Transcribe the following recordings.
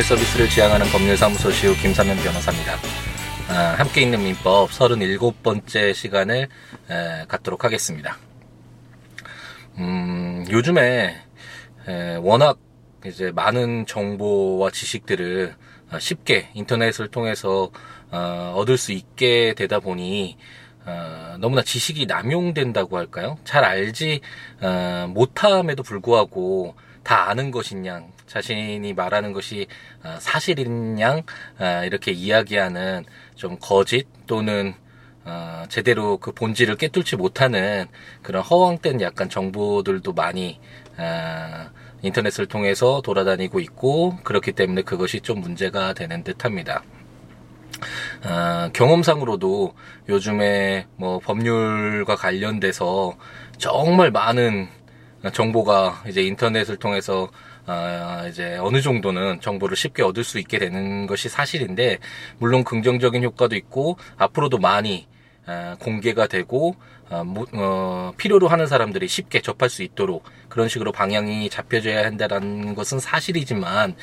법률 서비스를 지향하는 법률사무소 시우 김사면 변호사입니다. 아, 함께 있는 민법 37번째 시간을 에, 갖도록 하겠습니다. 음, 요즘에 에, 워낙 이제 많은 정보와 지식들을 어, 쉽게 인터넷을 통해서 어, 얻을 수 있게 되다 보니 어, 너무나 지식이 남용된다고 할까요? 잘 알지 어, 못함에도 불구하고 다 아는 것인 양, 자신이 말하는 것이 어, 사실인 양 어, 이렇게 이야기하는 좀 거짓 또는 어, 제대로 그 본질을 깨뚫지 못하는 그런 허황된 약간 정보들도 많이 어, 인터넷을 통해서 돌아다니고 있고 그렇기 때문에 그것이 좀 문제가 되는 듯합니다. 어, 경험상으로도 요즘에 뭐 법률과 관련돼서 정말 많은 정보가 이제 인터넷을 통해서 어, 이제 어느 정도는 정보를 쉽게 얻을 수 있게 되는 것이 사실인데 물론 긍정적인 효과도 있고 앞으로도 많이 어, 공개가 되고 어, 어, 필요로 하는 사람들이 쉽게 접할 수 있도록 그런 식으로 방향이 잡혀져야 한다는 것은 사실이지만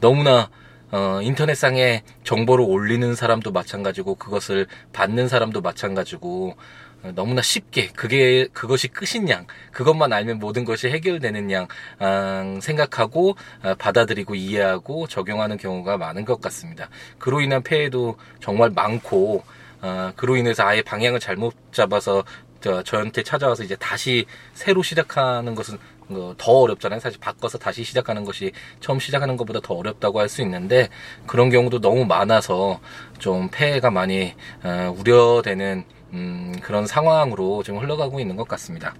너무나 어, 인터넷상에 정보를 올리는 사람도 마찬가지고 그것을 받는 사람도 마찬가지고 어, 너무나 쉽게 그게 그것이 끝인 양 그것만 알면 모든 것이 해결되는 양 어, 생각하고 어, 받아들이고 이해하고 적용하는 경우가 많은 것 같습니다. 그로 인한 폐해도 정말 많고 어, 그로 인해서 아예 방향을 잘못 잡아서 저, 저한테 찾아와서 이제 다시 새로 시작하는 것은 어, 더 어렵잖아요. 사실 바꿔서 다시 시작하는 것이 처음 시작하는 것보다 더 어렵다고 할 수 있는데 그런 경우도 너무 많아서 좀 폐해가 많이 어, 우려되는 음, 그런 상황으로 지금 흘러가고 있는 것 같습니다.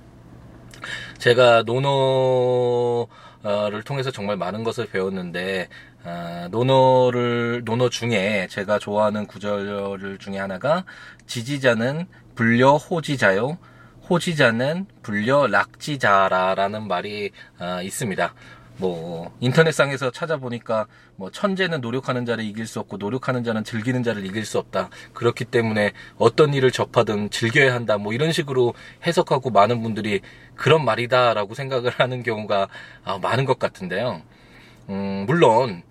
제가 논어를 통해서 정말 많은 것을 배웠는데 아, 논어를 논어 중에 제가 좋아하는 구절 중에 하나가 지지자는 불여 호지자요. 호지자는 불여 락지자라라는 말이 아, 있습니다. 뭐 인터넷상에서 찾아보니까 뭐 천재는 노력하는 자를 이길 수 없고 노력하는 자는 즐기는 자를 이길 수 없다. 그렇기 때문에 어떤 일을 접하든 즐겨야 한다. 뭐 이런 식으로 해석하고 많은 분들이 그런 말이다라고 생각을 하는 경우가 아, 많은 것 같은데요. 음, 물론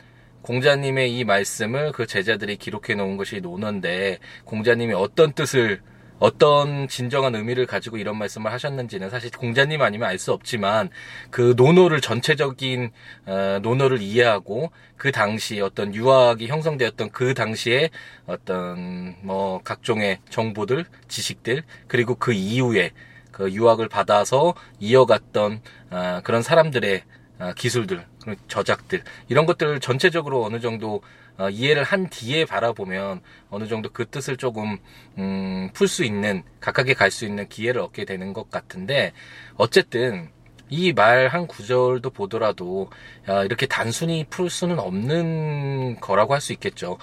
공자님의 이 말씀을 그 제자들이 기록해 놓은 것이 논어인데 공자님이 어떤 뜻을 어떤 진정한 의미를 가지고 이런 말씀을 하셨는지는 사실 공자님 아니면 알 수 없지만 그 논어를 전체적인 어, 논어를 이해하고 그 당시 어떤 유학이 형성되었던 그 당시에 어떤 뭐 각종의 정보들, 지식들 그리고 그 이후에 그 유학을 받아서 이어갔던 어, 그런 사람들의 어, 기술들, 저작들 이런 것들을 전체적으로 어느 정도 어, 이해를 한 뒤에 바라보면 어느 정도 그 뜻을 조금 음, 풀 수 있는 각각에 갈 수 있는 기회를 얻게 되는 것 같은데 어쨌든 이 말 한 구절도 보더라도 야, 이렇게 단순히 풀 수는 없는 거라고 할 수 있겠죠.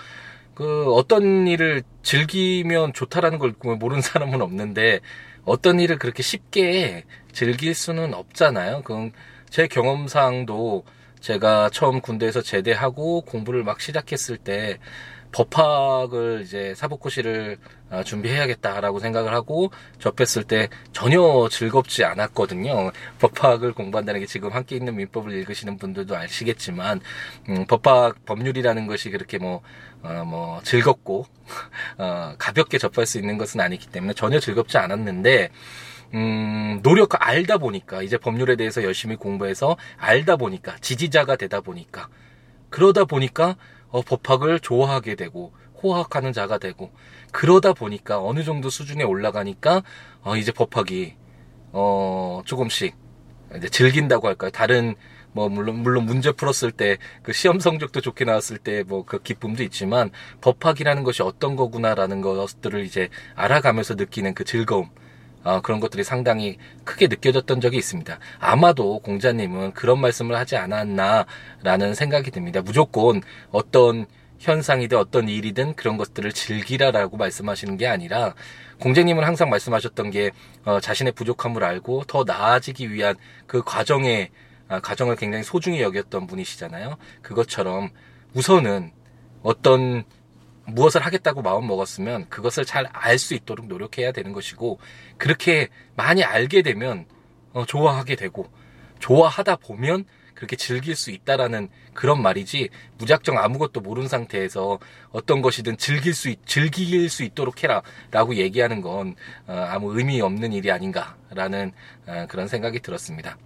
그 어떤 일을 즐기면 좋다라는 걸 모르는 사람은 없는데 어떤 일을 그렇게 쉽게 즐길 수는 없잖아요. 그건 제 경험상도 제가 처음 군대에서 제대하고 공부를 막 시작했을 때 법학을 이제 사법고시를 아, 준비해야겠다라고 생각을 하고 접했을 때 전혀 즐겁지 않았거든요. 법학을 공부한다는 게 지금 함께 있는 민법을 읽으시는 분들도 아시겠지만 음, 법학 법률이라는 것이 그렇게 뭐, 어, 뭐 즐겁고 어, 가볍게 접할 수 있는 것은 아니기 때문에 전혀 즐겁지 않았는데 음, 노력, 알다 보니까, 이제 법률에 대해서 열심히 공부해서 알다 보니까, 지지자가 되다 보니까, 그러다 보니까, 어, 법학을 좋아하게 되고, 호학하는 자가 되고, 그러다 보니까 어느 정도 수준에 올라가니까, 어, 이제 법학이, 어, 조금씩, 이제 즐긴다고 할까요? 다른, 뭐, 물론, 물론 문제 풀었을 때, 그 시험 성적도 좋게 나왔을 때, 뭐, 그 기쁨도 있지만, 법학이라는 것이 어떤 거구나라는 것들을 이제 알아가면서 느끼는 그 즐거움. 어, 그런 것들이 상당히 크게 느껴졌던 적이 있습니다. 아마도 공자님은 그런 말씀을 하지 않았나라는 생각이 듭니다. 무조건 어떤 현상이든 어떤 일이든 그런 것들을 즐기라라고 말씀하시는 게 아니라 공자님은 항상 말씀하셨던 게 어, 자신의 부족함을 알고 더 나아지기 위한 그 과정에 아, 과정을 굉장히 소중히 여겼던 분이시잖아요. 그것처럼 우선은 어떤 무엇을 하겠다고 마음 먹었으면 그것을 잘 알 수 있도록 노력해야 되는 것이고 그렇게 많이 알게 되면 어, 좋아하게 되고 좋아하다 보면 그렇게 즐길 수 있다라는 그런 말이지 무작정 아무것도 모르는 상태에서 어떤 것이든 즐길 수 있, 즐길 수 있도록 해라라고 얘기하는 건 어, 아무 의미 없는 일이 아닌가라는 어, 그런 생각이 들었습니다.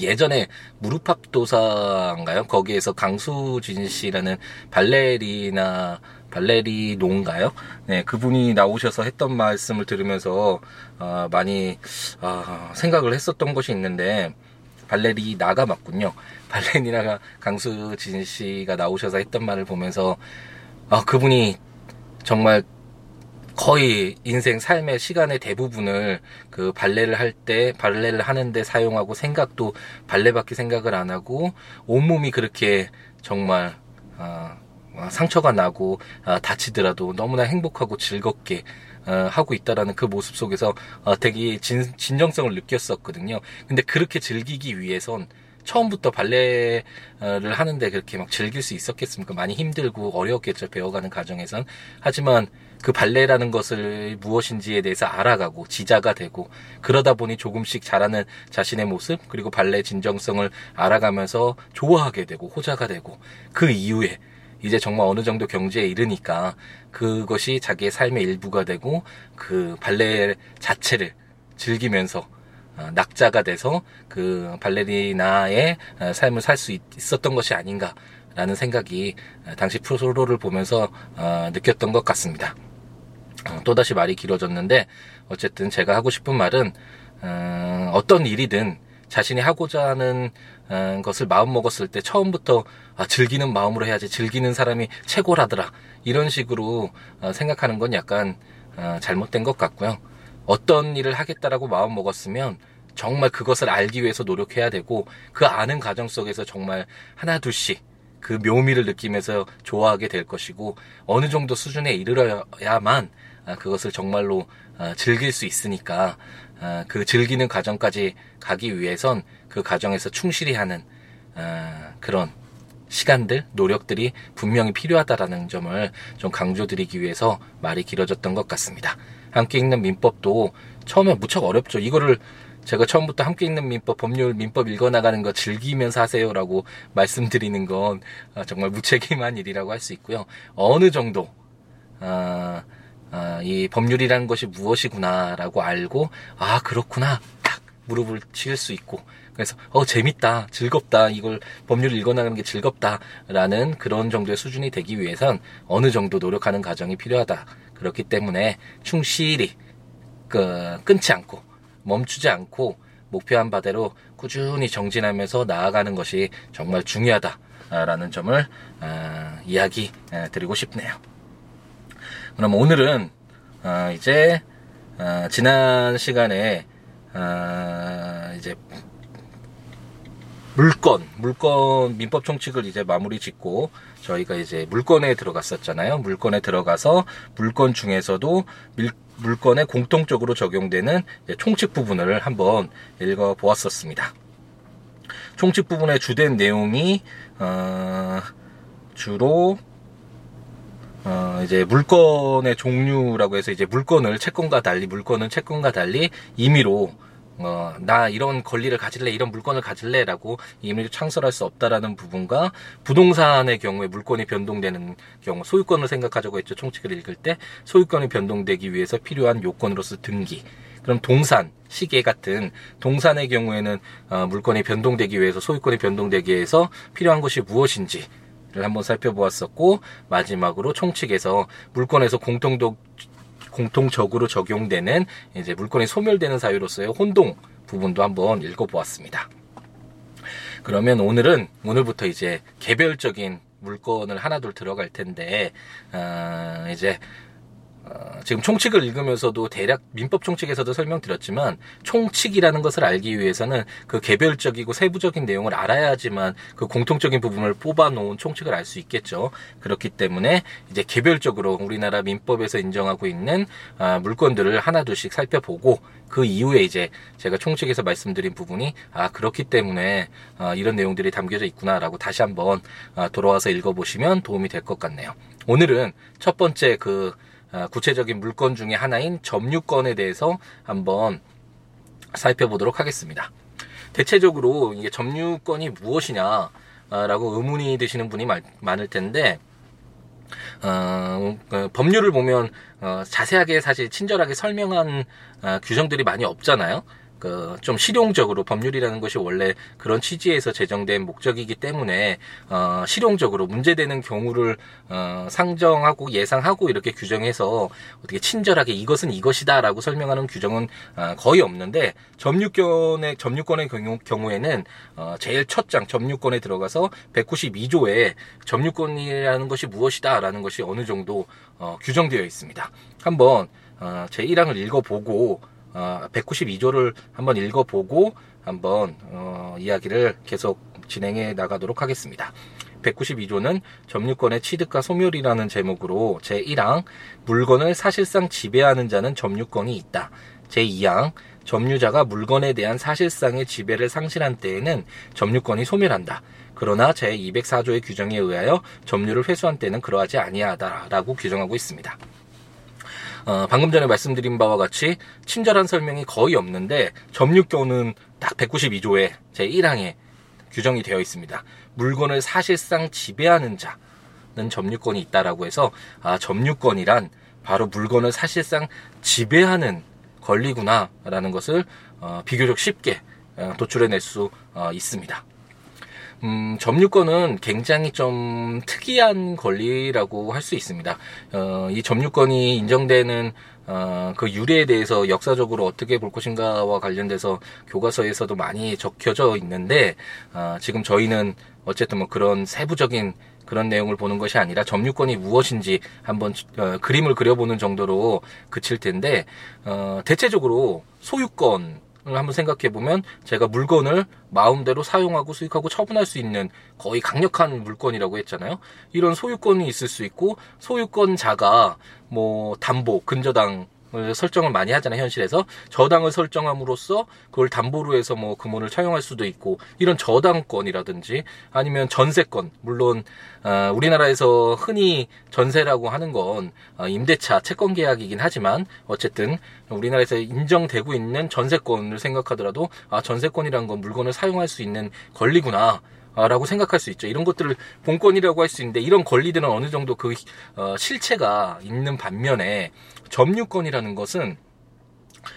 예전에 무릎합 도사인가요? 거기에서 강수진 씨라는 발레리나 발레리노인가요? 네, 그분이 나오셔서 했던 말씀을 들으면서 어, 많이 어, 생각을 했었던 것이 있는데 발레리나가 맞군요. 발레리나가 강수진 씨가 나오셔서 했던 말을 보면서 아, 그분이 정말 거의 인생 삶의 시간의 대부분을 그 발레를 할 때 발레를 하는데 사용하고 생각도 발레밖에 생각을 안 하고 온몸이 그렇게 정말 어, 상처가 나고 어, 다치더라도 너무나 행복하고 즐겁게 어, 하고 있다라는 그 모습 속에서 어, 되게 진, 진정성을 느꼈었거든요. 근데 그렇게 즐기기 위해선 처음부터 발레를 하는데 그렇게 막 즐길 수 있었겠습니까? 많이 힘들고 어려웠겠죠. 배워가는 과정에선. 하지만 그 발레라는 것을 무엇인지에 대해서 알아가고 지자가 되고 그러다 보니 조금씩 자라는 자신의 모습 그리고 발레 진정성을 알아가면서 좋아하게 되고 호자가 되고 그 이후에 이제 정말 어느 정도 경지에 이르니까 그것이 자기의 삶의 일부가 되고 그 발레 자체를 즐기면서 어, 낙자가 돼서 그 발레리나의 어, 삶을 살 수 있었던 것이 아닌가라는 생각이 어, 당시 프로를 보면서 느꼈던 것 같습니다. 또다시 말이 길어졌는데 어쨌든 제가 하고 싶은 말은 어떤 일이든 자신이 하고자 하는 것을 마음 먹었을 때 처음부터 아, 즐기는 마음으로 해야지 즐기는 사람이 최고라더라 이런 식으로 생각하는 건 약간 잘못된 것 같고요. 어떤 일을 하겠다라고 마음 먹었으면 정말 그것을 알기 위해서 노력해야 되고 그 아는 과정 속에서 정말 하나 둘씩 그 묘미를 느끼면서 좋아하게 될 것이고 어느 정도 수준에 이르러야만 아, 그것을 정말로 아, 즐길 수 있으니까 아, 그 즐기는 과정까지 가기 위해선 그 과정에서 충실히 하는 그런 시간들, 노력들이 분명히 필요하다라는 점을 좀 강조드리기 위해서 말이 길어졌던 것 같습니다. 함께 읽는 민법도 처음에 무척 어렵죠. 이거를 제가 처음부터 함께 읽는 민법, 법률, 민법 읽어나가는 거 즐기면서 하세요라고 말씀드리는 건 아, 정말 무책임한 일이라고 할 수 있고요. 어느 정도, 아, 아, 이 법률이라는 것이 무엇이구나라고 알고, 아, 그렇구나. 딱 무릎을 칠수 있고, 그래서, 어, 재밌다, 즐겁다, 이걸 법률을 읽어나가는 게 즐겁다라는 그런 정도의 수준이 되기 위해선 어느 정도 노력하는 과정이 필요하다. 그렇기 때문에 충실히 그, 끊지 않고 멈추지 않고 목표한 바대로 꾸준히 정진하면서 나아가는 것이 정말 중요하다라는 점을 어, 이야기 드리고 싶네요. 그럼 오늘은 어, 이제 어, 지난 시간에 어, 이제 물건, 물건 민법 총칙을 이제 마무리 짓고 저희가 이제 물건에 들어갔었잖아요. 물건에 들어가서 물건 중에서도 밀, 물건에 공통적으로 적용되는 총칙 부분을 한번 읽어 보았었습니다. 총칙 부분의 주된 내용이 어, 주로 어, 이제 물건의 종류라고 해서 이제 물건을 채권과 달리 물건은 채권과 달리 임의로 어, 나 이런 권리를 가질래, 이런 물건을 가질래라고 임의로 창설할 수 없다라는 부분과 부동산의 경우에 물건이 변동되는 경우 소유권을 생각하자고 했죠. 총칙을 읽을 때 소유권이 변동되기 위해서 필요한 요건으로서 등기. 그럼 동산, 시계 같은 동산의 경우에는 어, 물건이 변동되기 위해서 소유권이 변동되기 위해서 필요한 것이 무엇인지 를 한번 살펴보았었고 마지막으로 총칙에서 물건에서 공통도 공통적으로 적용되는 이제 물건이 소멸되는 사유로서의 혼동 부분도 한번 읽어보았습니다. 그러면 오늘은 오늘부터 이제 개별적인 물건을 하나둘 들어갈 텐데 어, 이제 어, 지금 총칙을 읽으면서도 대략 민법 총칙에서도 설명드렸지만 총칙이라는 것을 알기 위해서는 그 개별적이고 세부적인 내용을 알아야지만 그 공통적인 부분을 뽑아놓은 총칙을 알 수 있겠죠. 그렇기 때문에 이제 개별적으로 우리나라 민법에서 인정하고 있는 아, 물건들을 하나둘씩 살펴보고 그 이후에 이제 제가 총칙에서 말씀드린 부분이 아 그렇기 때문에 아, 이런 내용들이 담겨져 있구나라고 다시 한번 아, 돌아와서 읽어보시면 도움이 될 것 같네요. 오늘은 첫 번째 그 아, 구체적인 물건 중에 하나인 점유권에 대해서 한번 살펴보도록 하겠습니다. 대체적으로 이게 점유권이 무엇이냐 라고 의문이 드시는 분이 많을 텐데 어, 그 법률을 보면 어, 자세하게 사실 친절하게 설명한 어, 규정들이 많이 없잖아요. 그 좀 실용적으로 법률이라는 것이 원래 그런 취지에서 제정된 목적이기 때문에 어, 실용적으로 문제되는 경우를 어, 상정하고 예상하고 이렇게 규정해서 어떻게 친절하게 이것은 이것이다라고 설명하는 규정은 어, 거의 없는데 점유권의 점유권의 경우, 경우에는 어, 제일 첫 장 점유권에 들어가서 192조에 점유권이라는 것이 무엇이다라는 것이 어느 정도 어, 규정되어 있습니다. 한번 어, 제 1항을 읽어보고 어, 192조를 한번 읽어보고 한번 어, 이야기를 계속 진행해 나가도록 하겠습니다. 192조는 점유권의 취득과 소멸이라는 제목으로 제1항 물건을 사실상 지배하는 자는 점유권이 있다. 제2항 점유자가 물건에 대한 사실상의 지배를 상실한 때에는 점유권이 소멸한다. 그러나 제204조의 규정에 의하여 점유를 회수한 때는 그러하지 아니하다라고 규정하고 있습니다. 어, 방금 전에 말씀드린 바와 같이 친절한 설명이 거의 없는데 점유권은 딱 192조에 제 1항에 규정이 되어 있습니다. 물건을 사실상 지배하는 자는 점유권이 있다라고 해서 아, 점유권이란 바로 물건을 사실상 지배하는 권리구나라는 것을 어, 비교적 쉽게 어, 도출해낼 수 어, 있습니다. 음, 점유권은 굉장히 좀 특이한 권리라고 할 수 있습니다. 어, 이 점유권이 인정되는 어, 그 유래에 대해서 역사적으로 어떻게 볼 것인가와 관련돼서 교과서에서도 많이 적혀져 있는데 어, 지금 저희는 어쨌든 뭐 그런 세부적인 그런 내용을 보는 것이 아니라 점유권이 무엇인지 한번 어, 그림을 그려보는 정도로 그칠 텐데 어, 대체적으로 소유권 한번 생각해 보면 제가 물건을 마음대로 사용하고 수익하고 처분할 수 있는 거의 강력한 물건이라고 했잖아요. 이런 소유권이 있을 수 있고 소유권자가 뭐 담보, 근저당 설정을 많이 하잖아요 현실에서. 저당을 설정함으로써 그걸 담보로 해서 뭐 금원을 차용할 수도 있고 이런 저당권이라든지 아니면 전세권. 물론 어, 우리나라에서 흔히 전세라고 하는 건 어, 임대차 채권 계약이긴 하지만 어쨌든 우리나라에서 인정되고 있는 전세권을 생각하더라도 아 전세권이란 건 물건을 사용할 수 있는 권리구나 라고 생각할 수 있죠. 이런 것들을 본권이라고 할 수 있는데 이런 권리들은 어느 정도 그 어, 실체가 있는 반면에 점유권이라는 것은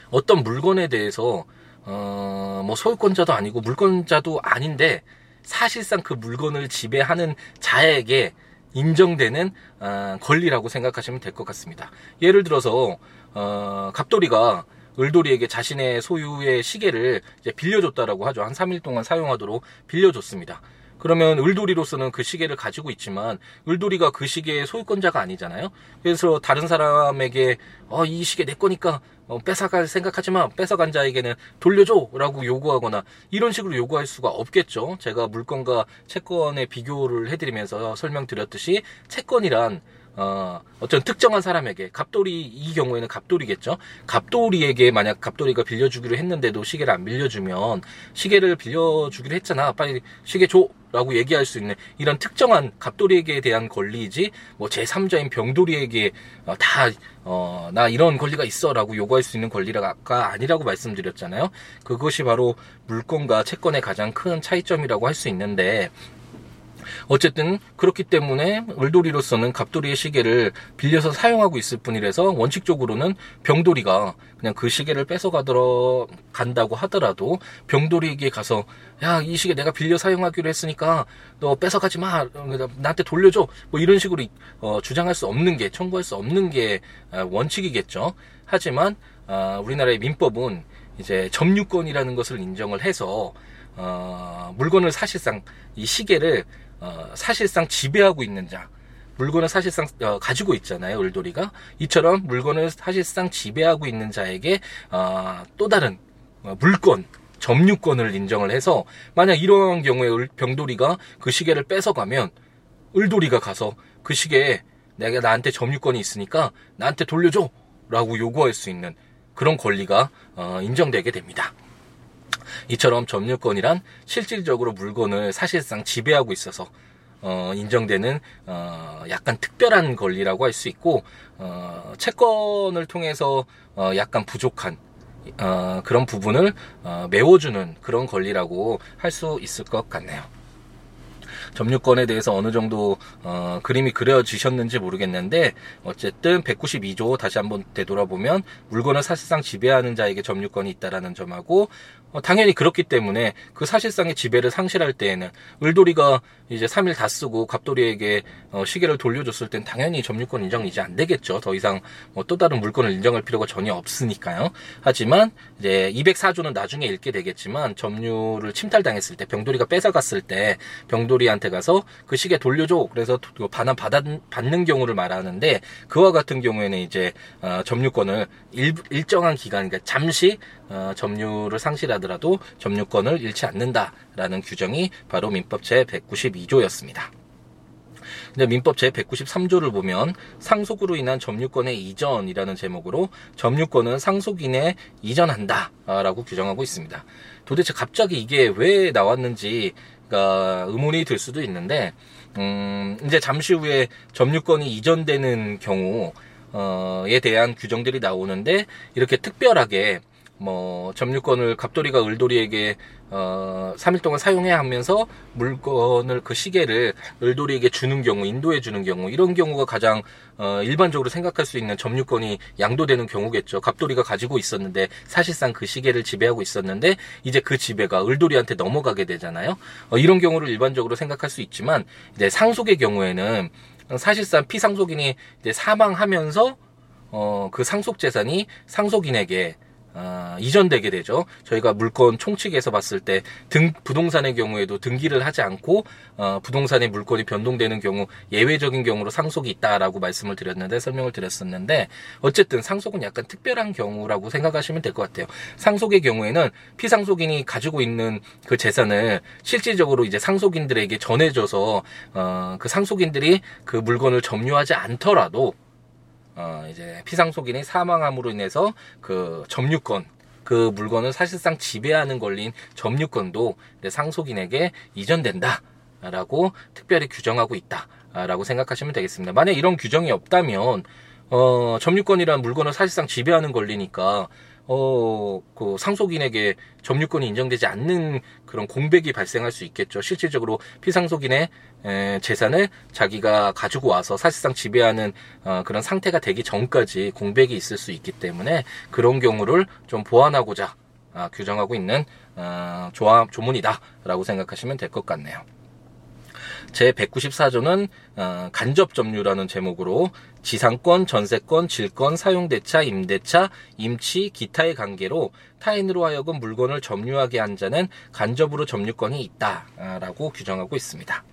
어떤 물건에 대해서 어, 뭐 소유권자도 아니고 물권자도 아닌데 사실상 그 물건을 지배하는 자에게 인정되는 어, 권리라고 생각하시면 될 것 같습니다. 예를 들어서 어, 갑돌이가 을돌이에게 자신의 소유의 시계를 빌려줬다라고 하죠. 한 3일 동안 사용하도록 빌려줬습니다. 그러면 을돌이로서는 그 시계를 가지고 있지만 을돌이가 그 시계의 소유권자가 아니잖아요. 그래서 다른 사람에게 어, 이 시계 내 거니까 어, 뺏어갈 생각하지만 뺏어간 자에게는 돌려줘라고 요구하거나 이런 식으로 요구할 수가 없겠죠. 제가 물건과 채권의 비교를 해드리면서 설명드렸듯이 채권이란 어, 어떤 특정한 사람에게 갑돌이 이 경우에는 갑돌이겠죠. 갑돌이에게 만약 갑돌이가 빌려주기로 했는데도 시계를 안 빌려주면 시계를 빌려주기로 했잖아. 빨리 시계 줘. 라고 얘기할 수 있는 이런 특정한 갑돌이에게 대한 권리이지 뭐 제3자인 병돌이에게 어, 다 어, 나 이런 권리가 있어 라고 요구할 수 있는 권리가 아니라고 말씀드렸잖아요. 그것이 바로 물건과 채권의 가장 큰 차이점이라고 할 수 있는데 어쨌든 그렇기 때문에 을돌이로서는 갑돌이의 시계를 빌려서 사용하고 있을 뿐이라서 원칙적으로는 병돌이가 그냥 그 시계를 뺏어가들어 간다고 하더라도 병돌이에게 가서 야 이 시계 내가 빌려 사용하기로 했으니까 너 뺏어가지 마. 나한테 돌려줘. 뭐 이런 식으로 어, 주장할 수 없는 게 청구할 수 없는 게 아, 원칙이겠죠. 하지만 어, 우리나라의 민법은 이제 점유권이라는 것을 인정을 해서 어, 물건을 사실상 이 시계를 어, 사실상 지배하고 있는 자, 물건을 사실상 어, 가지고 있잖아요, 을돌이가. 이처럼 물건을 사실상 지배하고 있는 자에게 어, 또 다른 어, 물권, 점유권을 인정을 해서 만약 이러한 경우에 을, 병돌이가 그 시계를 뺏어가면 을돌이가 가서 그 시계에 내가 나한테 점유권이 있으니까 나한테 돌려줘 라고 요구할 수 있는 그런 권리가 어, 인정되게 됩니다. 이처럼 점유권이란 실질적으로 물건을 사실상 지배하고 있어서 어, 인정되는 어, 약간 특별한 권리라고 할 수 있고 어, 채권을 통해서 어, 약간 부족한 어, 그런 부분을 어, 메워주는 그런 권리라고 할 수 있을 것 같네요. 점유권에 대해서 어느 정도 어, 그림이 그려지셨는지 모르겠는데 어쨌든 192조 다시 한번 되돌아보면 물건을 사실상 지배하는 자에게 점유권이 있다라는 점하고 어, 당연히 그렇기 때문에 그 사실상의 지배를 상실할 때에는 을돌이가 이제 3일 다 쓰고 갑돌이에게 어, 시계를 돌려줬을 땐 당연히 점유권 인정이 이제 안 되겠죠. 더 이상 뭐 또 다른 물건을 인정할 필요가 전혀 없으니까요. 하지만 이제 204조는 나중에 읽게 되겠지만 점유를 침탈당했을 때 병돌이가 뺏어갔을 때 병돌이한테 가서 그 시계 돌려줘. 그래서 반환 받 받는 경우를 말하는데 그와 같은 경우에는 이제 어, 점유권을 일, 일정한 기간, 그러니까 잠시 어, 점유를 상실하더라도 점유권을 잃지 않는다라는 규정이 바로 민법 제 192조였습니다. 근데 민법 제 193조를 보면 상속으로 인한 점유권의 이전이라는 제목으로 점유권은 상속인에 이전한다라고 규정하고 있습니다. 도대체 갑자기 이게 왜 나왔는지 가 의문이 들 수도 있는데 음, 이제 잠시 후에 점유권이 이전되는 경우에 대한 규정들이 나오는데 이렇게 특별하게 뭐 점유권을 갑돌이가 을돌이에게 어 3일 동안 사용해야 하면서 물건을 그 시계를 을돌이에게 주는 경우 인도해 주는 경우 이런 경우가 가장 어 일반적으로 생각할 수 있는 점유권이 양도되는 경우겠죠. 갑돌이가 가지고 있었는데 사실상 그 시계를 지배하고 있었는데 이제 그 지배가 을돌이한테 넘어가게 되잖아요. 어 이런 경우를 일반적으로 생각할 수 있지만 이제 상속의 경우에는 사실상 피상속인이 이제 사망하면서 어, 그 상속 재산이 상속인에게 어, 이전되게 되죠. 저희가 물건 총칙에서 봤을 때 등, 부동산의 경우에도 등기를 하지 않고 어, 부동산의 물건이 변동되는 경우 예외적인 경우로 상속이 있다라고 말씀을 드렸는데 설명을 드렸었는데 어쨌든 상속은 약간 특별한 경우라고 생각하시면 될 것 같아요. 상속의 경우에는 피상속인이 가지고 있는 그 재산을 실질적으로 이제 상속인들에게 전해줘서 어, 그 상속인들이 그 물건을 점유하지 않더라도 어, 이제 피상속인이 사망함으로 인해서 그 점유권 그 물건을 사실상 지배하는 권리인 점유권도 상속인에게 이전된다라고 특별히 규정하고 있다라고 생각하시면 되겠습니다. 만약 이런 규정이 없다면 어, 점유권이란 물건을 사실상 지배하는 권리니까 어, 그 상속인에게 점유권이 인정되지 않는 그런 공백이 발생할 수 있겠죠. 실질적으로 피상속인의 에, 재산을 자기가 가지고 와서 사실상 지배하는 어, 그런 상태가 되기 전까지 공백이 있을 수 있기 때문에 그런 경우를 좀 보완하고자 아, 규정하고 있는 어, 조합 조문이다라고 생각하시면 될 것 같네요. 제 194조는 어, 간접 점유라는 제목으로 지상권, 전세권, 질권, 사용대차, 임대차, 임치, 기타의 관계로 타인으로 하여금 물건을 점유하게 한 자는 간접으로 점유권이 있다라고 규정하고 있습니다.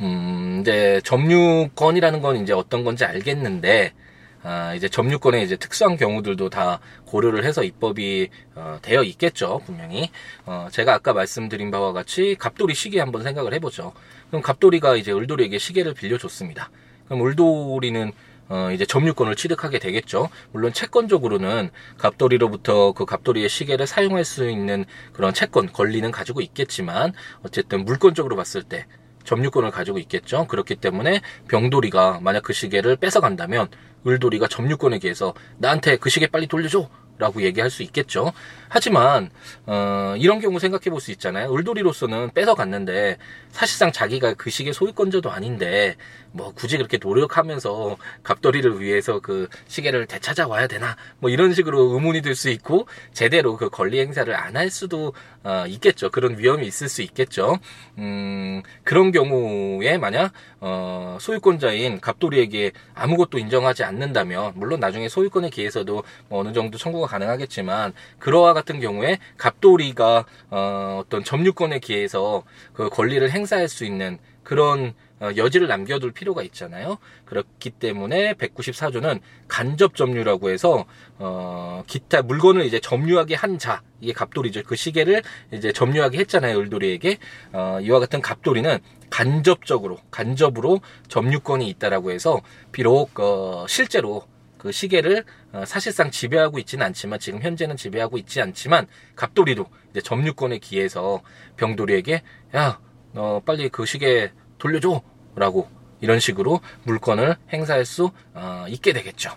음, 이제 점유권이라는 건 이제 어떤 건지 알겠는데 아, 이제 점유권의 이제 특수한 경우들도 다 고려를 해서 입법이 어, 되어 있겠죠 분명히 어, 제가 아까 말씀드린 바와 같이 갑돌이 시계 한번 생각을 해보죠 그럼 갑돌이가 이제 을돌이에게 시계를 빌려줬습니다 그럼 을돌이는 어, 이제 점유권을 취득하게 되겠죠. 물론 채권적으로는 갑돌이로부터 그 갑돌이의 시계를 사용할 수 있는 그런 채권, 권리는 가지고 있겠지만, 어쨌든 물권적으로 봤을 때 점유권을 가지고 있겠죠. 그렇기 때문에 병돌이가 만약 그 시계를 뺏어간다면 을돌이가 점유권에 기해서 나한테 그 시계 빨리 돌려줘. 라고 얘기할 수 있겠죠. 하지만 어, 이런 경우 생각해 볼 수 있잖아요. 을돌이로서는 뺏어갔는데 사실상 자기가 그 시계 소유권자도 아닌데 뭐 굳이 그렇게 노력하면서 갑돌이를 위해서 그 시계를 되찾아와야 되나 뭐 이런 식으로 의문이 들 수 있고 제대로 그 권리 행사를 안 할 수도 어, 있겠죠. 그런 위험이 있을 수 있겠죠. 음, 그런 경우에 만약 어, 소유권자인 갑돌이에게 아무것도 인정하지 않는다면 물론 나중에 소유권에 기해서도 뭐 어느 정도 청구가 가능하겠지만 그러와 같은 경우에 갑돌이가 어, 어떤 점유권에 기해서 그 권리를 행사할 수 있는 그런 어, 여지를 남겨둘 필요가 있잖아요. 그렇기 때문에 194조는 간접 점유라고 해서 어 기타 물건을 이제 점유하게 한 자, 이게 갑돌이죠. 그 시계를 이제 점유하게 했잖아요. 을돌이에게 어 이와 같은 갑돌이는 간접적으로 간접으로 점유권이 있다라고 해서 비록 어 실제로 그 시계를 어, 사실상 지배하고 있지는 않지만 지금 현재는 지배하고 있지 않지만 갑돌이도 이제 점유권에 기해서 병돌이에게 야, 너 빨리 그 시계 돌려줘 라고 이런 식으로 물건을 행사할 수 어, 있게 되겠죠.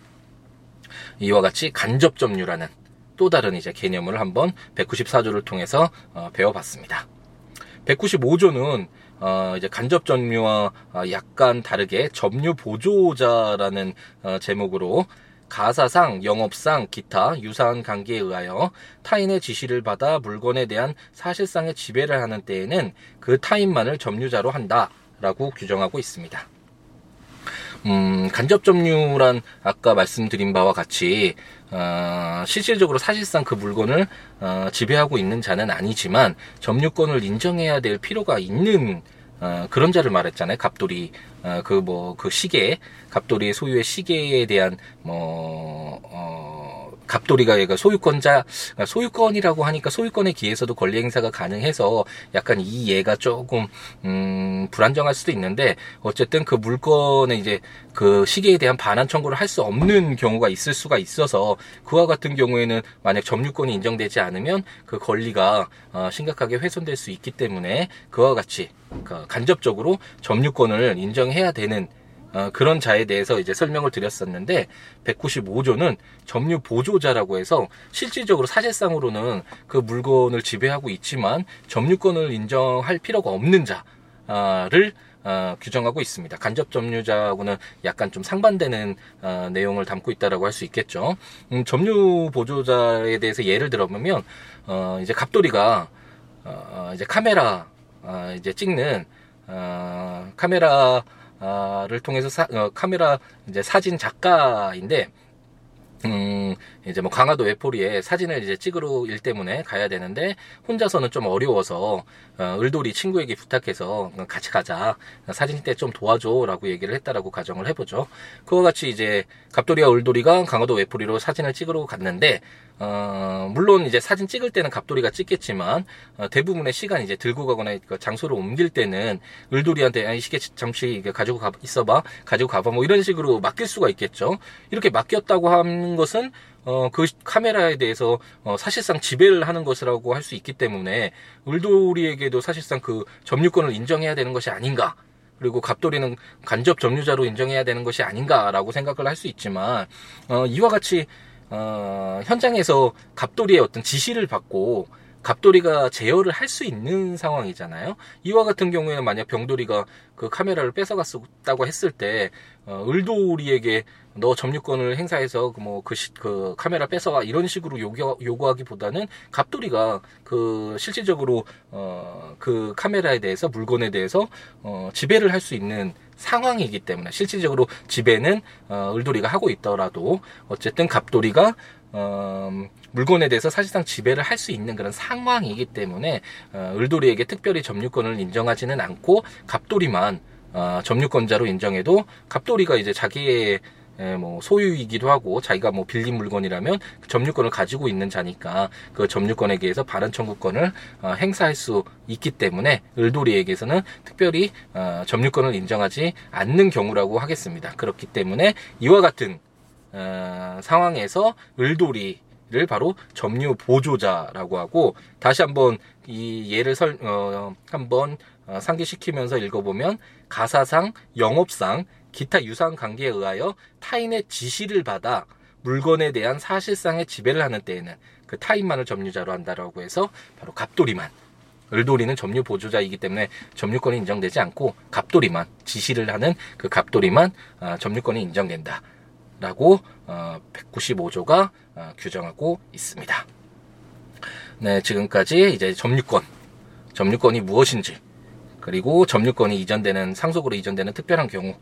이와 같이 간접 점유라는 또 다른 이제 개념을 한번 194조를 통해서 어, 배워봤습니다. 195조는 어, 이제 간접 점유와 어, 약간 다르게 점유 보조자라는 어, 제목으로 가사상, 영업상, 기타 유사한 관계에 의하여 타인의 지시를 받아 물건에 대한 사실상의 지배를 하는 때에는 그 타인만을 점유자로 한다라고 규정하고 있습니다. 음, 간접 점유란 아까 말씀드린 바와 같이 어, 실질적으로 사실상 그 물건을 어, 지배하고 있는 자는 아니지만 점유권을 인정해야 될 필요가 있는 어, 그런 자를 말했잖아요. 갑돌이 어, 그 뭐그 그 시계 갑돌이 소유의 시계에 대한 뭐 어, 갑돌이가 얘가 소유권자 소유권이라고 하니까 소유권에 기해서도 권리 행사가 가능해서 약간 이 예가 조금 음, 불안정할 수도 있는데 어쨌든 그 물건에 이제 그 시계에 대한 반환 청구를 할 수 없는 경우가 있을 수가 있어서 그와 같은 경우에는 만약 점유권이 인정되지 않으면 그 권리가 어, 심각하게 훼손될 수 있기 때문에 그와 같이 그 간접적으로 점유권을 인정해야 되는 어, 그런 자에 대해서 이제 설명을 드렸었는데 195조는 점유 보조자라고 해서 실질적으로 사실상으로는 그 물건을 지배하고 있지만 점유권을 인정할 필요가 없는 자를 어, 규정하고 있습니다. 간접 점유자하고는 약간 좀 상반되는 어, 내용을 담고 있다라고 할 수 있겠죠. 음, 점유 보조자에 대해서 예를 들어보면 어, 이제 갑돌이가 어, 이제 카메라 어, 이제 찍는 어, 카메라 를 통해서 사, 어, 카메라 이제 사진 작가인데 음, 이제 뭐 강화도 외포리에 사진을 이제 찍으러 일 때문에 가야 되는데 혼자서는 좀 어려워서 어, 을돌이 친구에게 부탁해서 같이 가자 사진 찍때좀 도와줘라고 얘기를 했다라고 가정을 해보죠. 그와 같이 이제 갑돌이와 을돌이가 강화도 외포리로 사진을 찍으러 갔는데 어, 물론 이제 사진 찍을 때는 갑돌이가 찍겠지만 어, 대부분의 시간 이제 들고 가거나 그 장소를 옮길 때는 을돌이한테 아, 이 시계 잠시 가지고 가 있어봐 가지고 가봐 뭐 이런 식으로 맡길 수가 있겠죠. 이렇게 맡겼다고 하는 것은 어, 그 카메라에 대해서 어, 사실상 지배를 하는 것이라고 할 수 있기 때문에 을돌이에게도 사실상 그 점유권을 인정해야 되는 것이 아닌가. 그리고 갑돌이는 간접 점유자로 인정해야 되는 것이 아닌가라고 생각을 할 수 있지만 어, 이와 같이 어, 현장에서 갑돌이의 어떤 지시를 받고 갑돌이가 제어를 할 수 있는 상황이잖아요. 이와 같은 경우에는 만약 병돌이가 그 카메라를 뺏어갔다고 했을 때 어, 을돌이에게 너 점유권을 행사해서 그 뭐그 그 카메라 뺏어와 이런 식으로 요구, 요구하기보다는 갑돌이가 그 실질적으로 어 그 카메라에 대해서 물건에 대해서 어 지배를 할 수 있는 상황이기 때문에 실질적으로 지배는 어 을돌이가 하고 있더라도 어쨌든 갑돌이가 어, 물건에 대해서 사실상 지배를 할 수 있는 그런 상황이기 때문에 어, 을돌이에게 특별히 점유권을 인정하지는 않고 갑돌이만 어, 점유권자로 인정해도 갑돌이가 이제 자기의 에, 뭐 소유이기도 하고 자기가 뭐 빌린 물건이라면 그 점유권을 가지고 있는 자니까 그 점유권에 대해서 발언 청구권을 어, 행사할 수 있기 때문에 을돌이에게서는 특별히 어, 점유권을 인정하지 않는 경우라고 하겠습니다. 그렇기 때문에 이와 같은 어, 상황에서 을돌이 를 바로 점유 보조자라고 하고 다시 한번 이 예를 설 어, 한번 어, 상기시키면서 읽어보면 가사상, 영업상, 기타 유사한 관계에 의하여 타인의 지시를 받아 물건에 대한 사실상의 지배를 하는 때에는 그 타인만을 점유자로 한다라고 해서 바로 갑돌이만 을돌이는 점유 보조자이기 때문에 점유권이 인정되지 않고 갑돌이만 지시를 하는 그 갑돌이만 어, 점유권이 인정된다. 라고 어, 195조가 어, 규정하고 있습니다. 네, 지금까지 이제 점유권, 점유권이 무엇인지, 그리고 점유권이 이전되는 상속으로 이전되는 특별한 경우,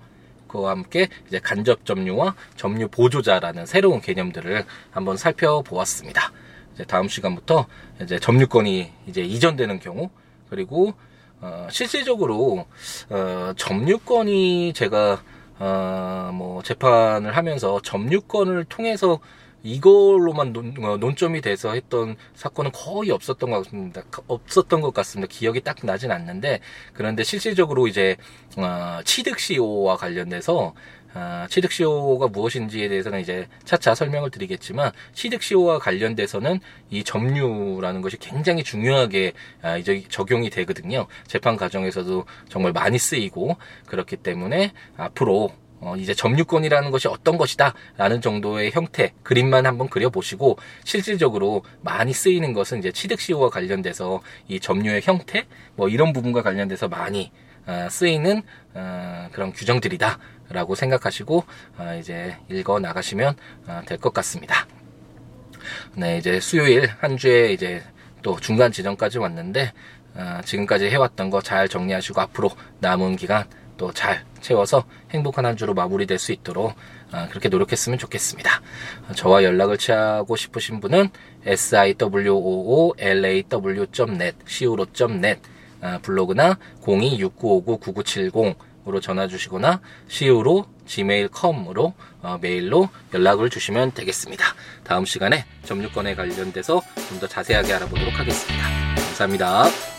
그와 함께 이제 간접 점유와 점유 보조자라는 새로운 개념들을 한번 살펴보았습니다. 이제 다음 시간부터 이제 점유권이 이제 이전되는 경우, 그리고 어, 실질적으로 어, 점유권이 제가 어, 뭐 재판을 하면서 점유권을 통해서 이걸로만 논, 어, 논점이 돼서 했던 사건은 거의 없었던 것 같습니다. 없었던 것 같습니다. 기억이 딱 나진 않는데 그런데 실질적으로 이제 어, 취득 시효와 관련돼서 아, 취득 시효가 무엇인지에 대해서는 이제 차차 설명을 드리겠지만 취득 시효와 관련돼서는 이 점유라는 것이 굉장히 중요하게 아, 이제 적용이 되거든요. 재판 과정에서도 정말 많이 쓰이고 그렇기 때문에 앞으로 어, 이제 점유권이라는 것이 어떤 것이다 라는 정도의 형태 그림만 한번 그려보시고 실질적으로 많이 쓰이는 것은 이제 취득 시효와 관련돼서 이 점유의 형태 뭐 이런 부분과 관련돼서 많이 어, 쓰이는 어, 그런 규정들이다 라고 생각하시고 어, 이제 읽어 나가시면 어, 될것 같습니다. 네 이제 수요일 한 주에 이제 또 중간 지점까지 왔는데 어, 지금까지 해왔던 거 잘 정리하시고 앞으로 남은 기간 또 잘 채워서 행복한 한 주로 마무리될 수 있도록 어, 그렇게 노력했으면 좋겠습니다. 어, 저와 연락을 취하고 싶으신 분은 siwoolaw.net, siwo.net 어, 블로그나 026959-9970으로 전화 주시거나 siwo gmail.com으로 어, 메일로 연락을 주시면 되겠습니다. 다음 시간에 점유권에 관련돼서 좀 더 자세하게 알아보도록 하겠습니다. 감사합니다.